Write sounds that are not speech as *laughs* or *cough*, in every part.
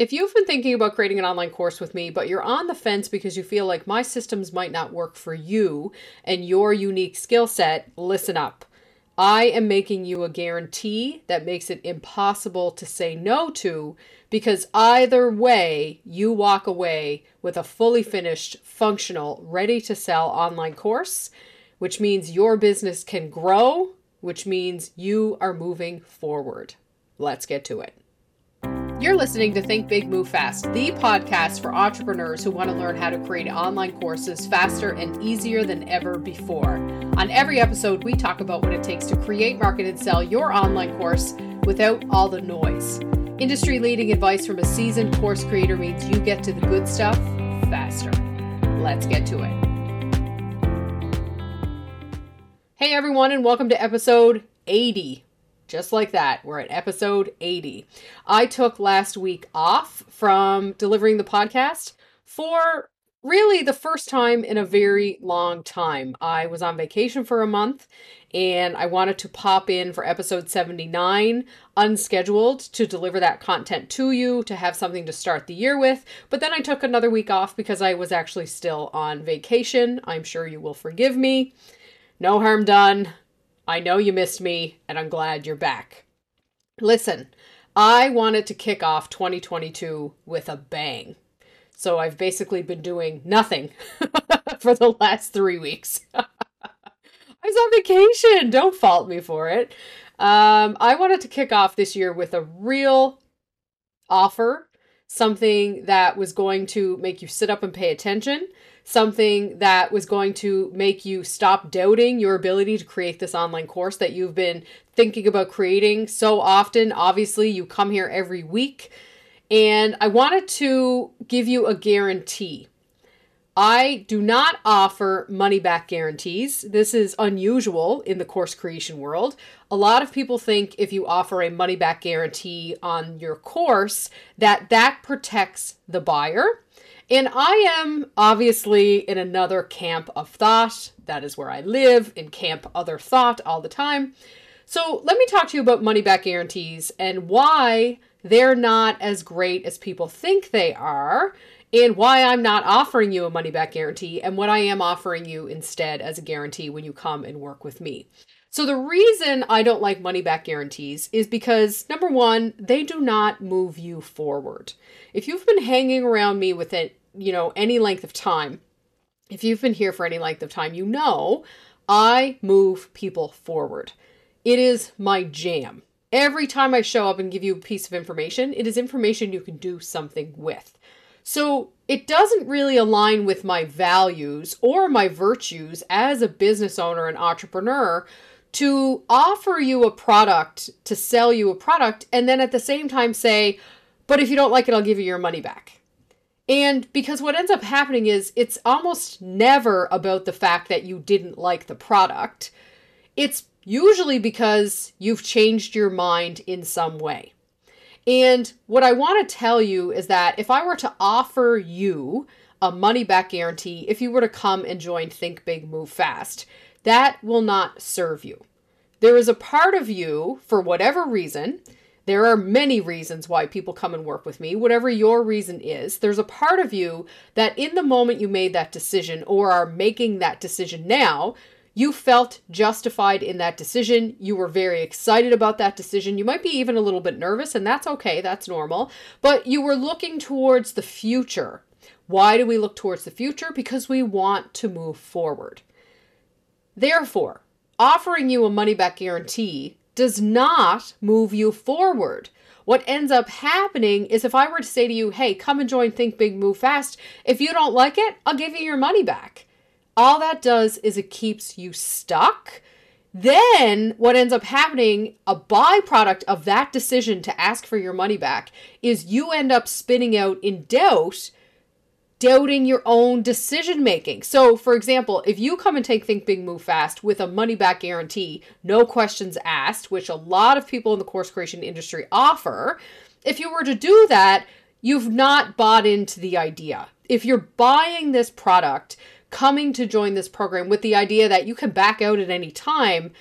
If you've been thinking about creating an online course with me, but you're on the fence because you feel like my systems might not work for you and your unique skill set, listen up. I am making you a guarantee that makes it impossible to say no to because either way, you walk away with a fully finished, functional, ready to sell online course, which means your business can grow, which means you are moving forward. Let's get to it. You're listening to Think Big Move Fast, the podcast for entrepreneurs who want to learn how to create online courses faster and easier than ever before. On every episode, we talk about what it takes to create, market, and sell your online course without all the noise. Industry leading advice from a seasoned course creator means you get to the good stuff faster. Let's get to it. Hey everyone, and welcome to episode 80 just like that, we're at episode 80. I took last week off from delivering the podcast for really the first time in a very long time. I was on vacation for a month and I wanted to pop in for episode 79 unscheduled to deliver that content to you to have something to start the year with. But then I took another week off because I was actually still on vacation. I'm sure you will forgive me. No harm done. I know you missed me, and I'm glad you're back. Listen, I wanted to kick off 2022 with a bang. So I've basically been doing nothing *laughs* for the last three weeks. *laughs* I was on vacation. Don't fault me for it. Um, I wanted to kick off this year with a real offer, something that was going to make you sit up and pay attention, something that was going to make you stop doubting your ability to create this online course that you've been thinking about creating so often. Obviously, you come here every week, and I wanted to give you a guarantee. I do not offer money back guarantees. This is unusual in the course creation world. A lot of people think if you offer a money back guarantee on your course that that protects the buyer and I am obviously in another camp of thought. That is where I live, in camp other thought all the time. So let me talk to you about money back guarantees and why they're not as great as people think they are, and why I'm not offering you a money back guarantee, and what I am offering you instead as a guarantee when you come and work with me. So, the reason I don't like money back guarantees is because number one, they do not move you forward. If you've been hanging around me with it you know, any length of time, if you've been here for any length of time, you know I move people forward. It is my jam. Every time I show up and give you a piece of information, it is information you can do something with. So it doesn't really align with my values or my virtues as a business owner and entrepreneur to offer you a product, to sell you a product, and then at the same time say, but if you don't like it, I'll give you your money back. And because what ends up happening is it's almost never about the fact that you didn't like the product. It's usually because you've changed your mind in some way. And what I want to tell you is that if I were to offer you a money back guarantee, if you were to come and join Think Big Move Fast, that will not serve you. There is a part of you, for whatever reason, there are many reasons why people come and work with me. Whatever your reason is, there's a part of you that in the moment you made that decision or are making that decision now, you felt justified in that decision. You were very excited about that decision. You might be even a little bit nervous, and that's okay, that's normal. But you were looking towards the future. Why do we look towards the future? Because we want to move forward. Therefore, offering you a money back guarantee does not move you forward. What ends up happening is if I were to say to you, hey, come and join Think Big Move Fast, if you don't like it, I'll give you your money back. All that does is it keeps you stuck. Then, what ends up happening, a byproduct of that decision to ask for your money back, is you end up spinning out in doubt doubting your own decision making. So, for example, if you come and take Think Big Move Fast with a money back guarantee, no questions asked, which a lot of people in the course creation industry offer, if you were to do that, you've not bought into the idea. If you're buying this product, coming to join this program with the idea that you can back out at any time,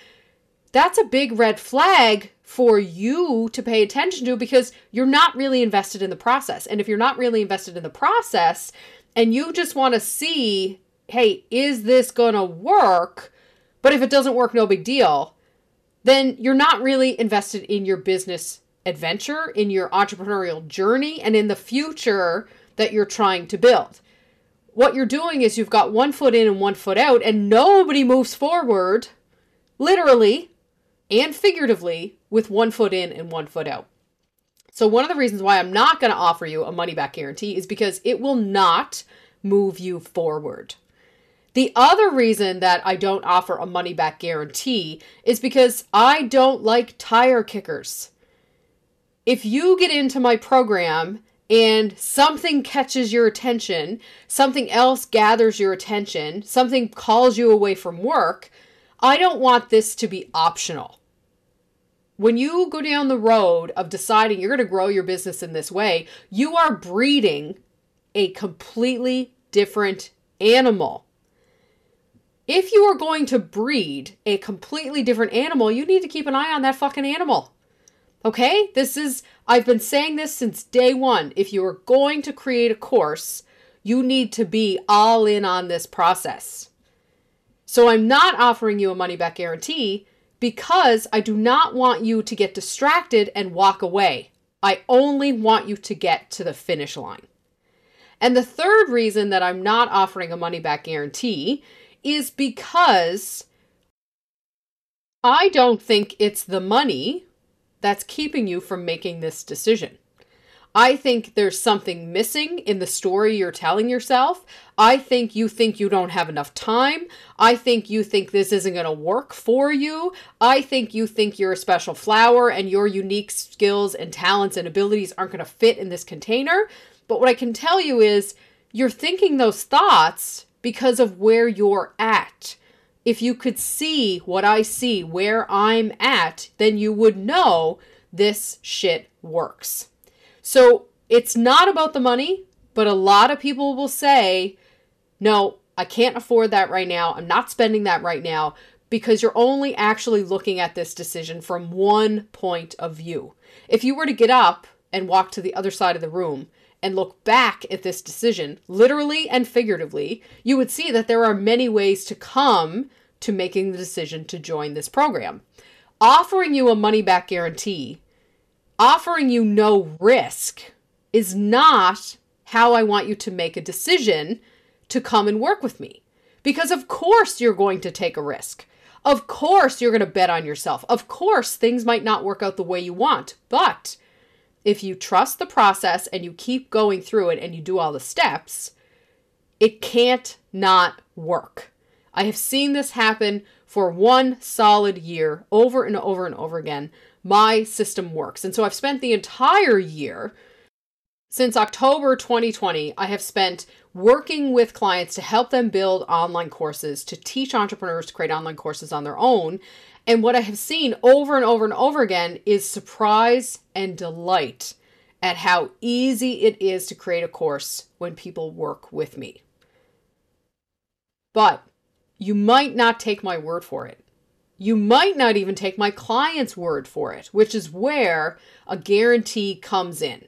that's a big red flag for you to pay attention to because you're not really invested in the process. And if you're not really invested in the process and you just want to see, hey, is this going to work? But if it doesn't work, no big deal, then you're not really invested in your business adventure, in your entrepreneurial journey, and in the future that you're trying to build. What you're doing is you've got one foot in and one foot out, and nobody moves forward, literally and figuratively, with one foot in and one foot out. So, one of the reasons why I'm not going to offer you a money back guarantee is because it will not move you forward. The other reason that I don't offer a money back guarantee is because I don't like tire kickers. If you get into my program and something catches your attention, something else gathers your attention, something calls you away from work, I don't want this to be optional. When you go down the road of deciding you're going to grow your business in this way, you are breeding a completely different animal. If you are going to breed a completely different animal, you need to keep an eye on that fucking animal. Okay? This is, I've been saying this since day one. If you are going to create a course, you need to be all in on this process. So I'm not offering you a money back guarantee because I do not want you to get distracted and walk away. I only want you to get to the finish line. And the third reason that I'm not offering a money back guarantee is because I don't think it's the money that's keeping you from making this decision. I think there's something missing in the story you're telling yourself. I think you think you don't have enough time. I think you think this isn't going to work for you. I think you think you're a special flower and your unique skills and talents and abilities aren't going to fit in this container. But what I can tell you is you're thinking those thoughts because of where you're at. If you could see what I see, where I'm at, then you would know this shit works. So it's not about the money, but a lot of people will say, no, I can't afford that right now. I'm not spending that right now because you're only actually looking at this decision from one point of view. If you were to get up and walk to the other side of the room and look back at this decision, literally and figuratively, you would see that there are many ways to come to making the decision to join this program. Offering you a money back guarantee, offering you no risk, is not how I want you to make a decision to come and work with me. Because, of course, you're going to take a risk. Of course, you're going to bet on yourself. Of course, things might not work out the way you want. But if you trust the process and you keep going through it and you do all the steps, it can't not work. I have seen this happen for one solid year over and over and over again. My system works. And so I've spent the entire year since October 2020, I have spent working with clients to help them build online courses, to teach entrepreneurs to create online courses on their own. And what I have seen over and over and over again is surprise and delight at how easy it is to create a course when people work with me. But you might not take my word for it. You might not even take my client's word for it, which is where a guarantee comes in.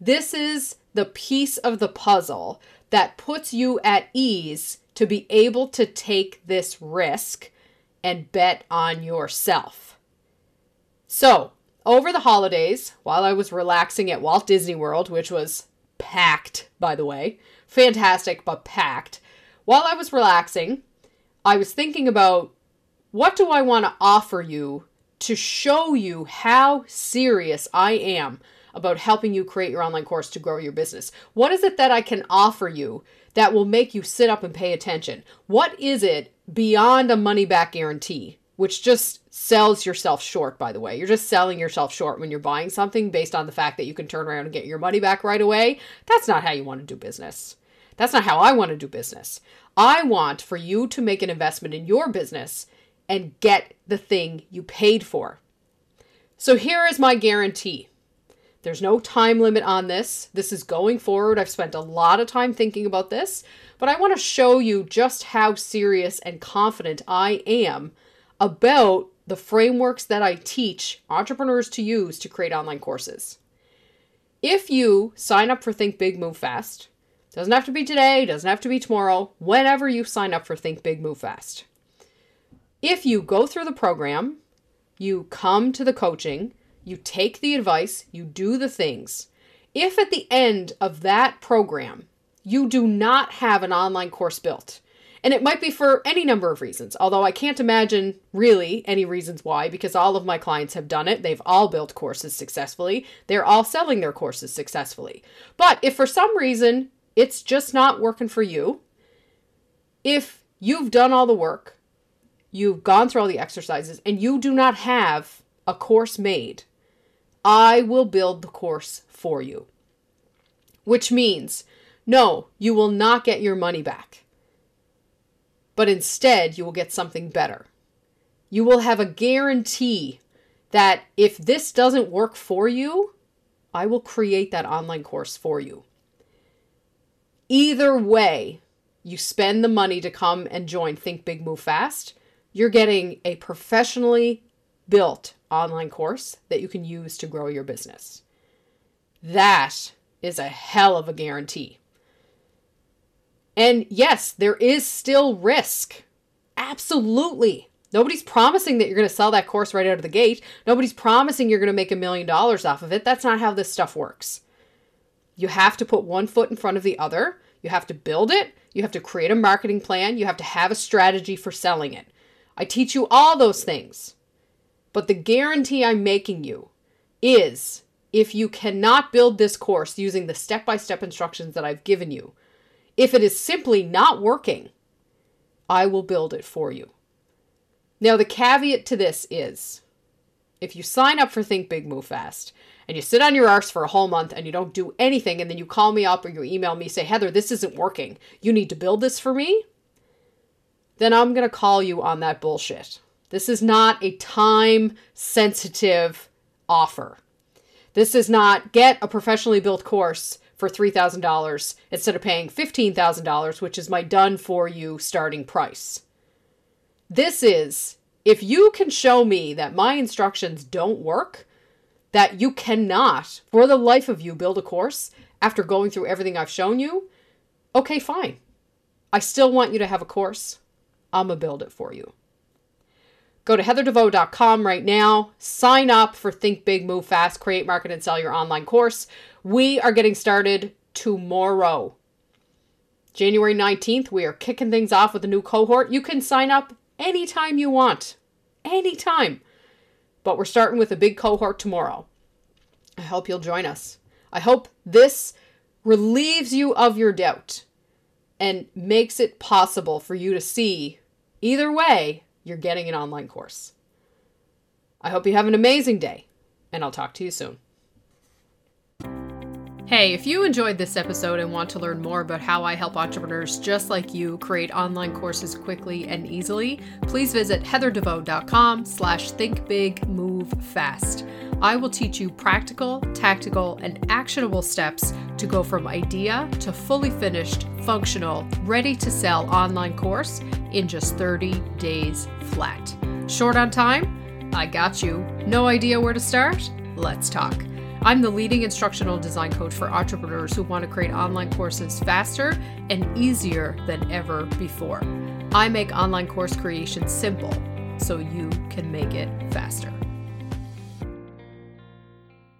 This is the piece of the puzzle that puts you at ease to be able to take this risk and bet on yourself. So, over the holidays, while I was relaxing at Walt Disney World, which was packed, by the way, fantastic, but packed, while I was relaxing, I was thinking about what do I want to offer you to show you how serious I am about helping you create your online course to grow your business. What is it that I can offer you that will make you sit up and pay attention? What is it beyond a money back guarantee, which just sells yourself short, by the way? You're just selling yourself short when you're buying something based on the fact that you can turn around and get your money back right away. That's not how you want to do business. That's not how I want to do business. I want for you to make an investment in your business and get the thing you paid for. So here is my guarantee there's no time limit on this. This is going forward. I've spent a lot of time thinking about this, but I want to show you just how serious and confident I am about the frameworks that I teach entrepreneurs to use to create online courses. If you sign up for Think Big Move Fast, doesn't have to be today, doesn't have to be tomorrow, whenever you sign up for Think Big Move Fast. If you go through the program, you come to the coaching, you take the advice, you do the things. If at the end of that program, you do not have an online course built, and it might be for any number of reasons, although I can't imagine really any reasons why, because all of my clients have done it. They've all built courses successfully. They're all selling their courses successfully. But if for some reason it's just not working for you. If you've done all the work, you've gone through all the exercises, and you do not have a course made, I will build the course for you. Which means, no, you will not get your money back. But instead, you will get something better. You will have a guarantee that if this doesn't work for you, I will create that online course for you. Either way, you spend the money to come and join Think Big Move Fast, you're getting a professionally built online course that you can use to grow your business. That is a hell of a guarantee. And yes, there is still risk. Absolutely. Nobody's promising that you're going to sell that course right out of the gate. Nobody's promising you're going to make a million dollars off of it. That's not how this stuff works. You have to put one foot in front of the other. You have to build it. You have to create a marketing plan. You have to have a strategy for selling it. I teach you all those things. But the guarantee I'm making you is if you cannot build this course using the step by step instructions that I've given you, if it is simply not working, I will build it for you. Now, the caveat to this is if you sign up for Think Big Move Fast and you sit on your arse for a whole month and you don't do anything, and then you call me up or you email me, say, Heather, this isn't working. You need to build this for me. Then I'm going to call you on that bullshit. This is not a time sensitive offer. This is not get a professionally built course for $3,000 instead of paying $15,000, which is my done for you starting price. This is if you can show me that my instructions don't work, that you cannot, for the life of you, build a course after going through everything I've shown you, okay, fine. I still want you to have a course. I'm going to build it for you. Go to heatherdeveau.com right now. Sign up for Think Big, Move Fast, Create, Market, and Sell your online course. We are getting started tomorrow. January 19th, we are kicking things off with a new cohort. You can sign up anytime you want. Anytime. But we're starting with a big cohort tomorrow. I hope you'll join us. I hope this relieves you of your doubt and makes it possible for you to see either way, you're getting an online course. I hope you have an amazing day, and I'll talk to you soon. Hey, if you enjoyed this episode and want to learn more about how I help entrepreneurs just like you create online courses quickly and easily, please visit heatherdeveau.com slash thinkbigmovefast. I will teach you practical, tactical, and actionable steps to go from idea to fully finished, functional, ready to sell online course in just 30 days flat. Short on time? I got you. No idea where to start? Let's talk. I'm the leading instructional design coach for entrepreneurs who want to create online courses faster and easier than ever before. I make online course creation simple so you can make it faster.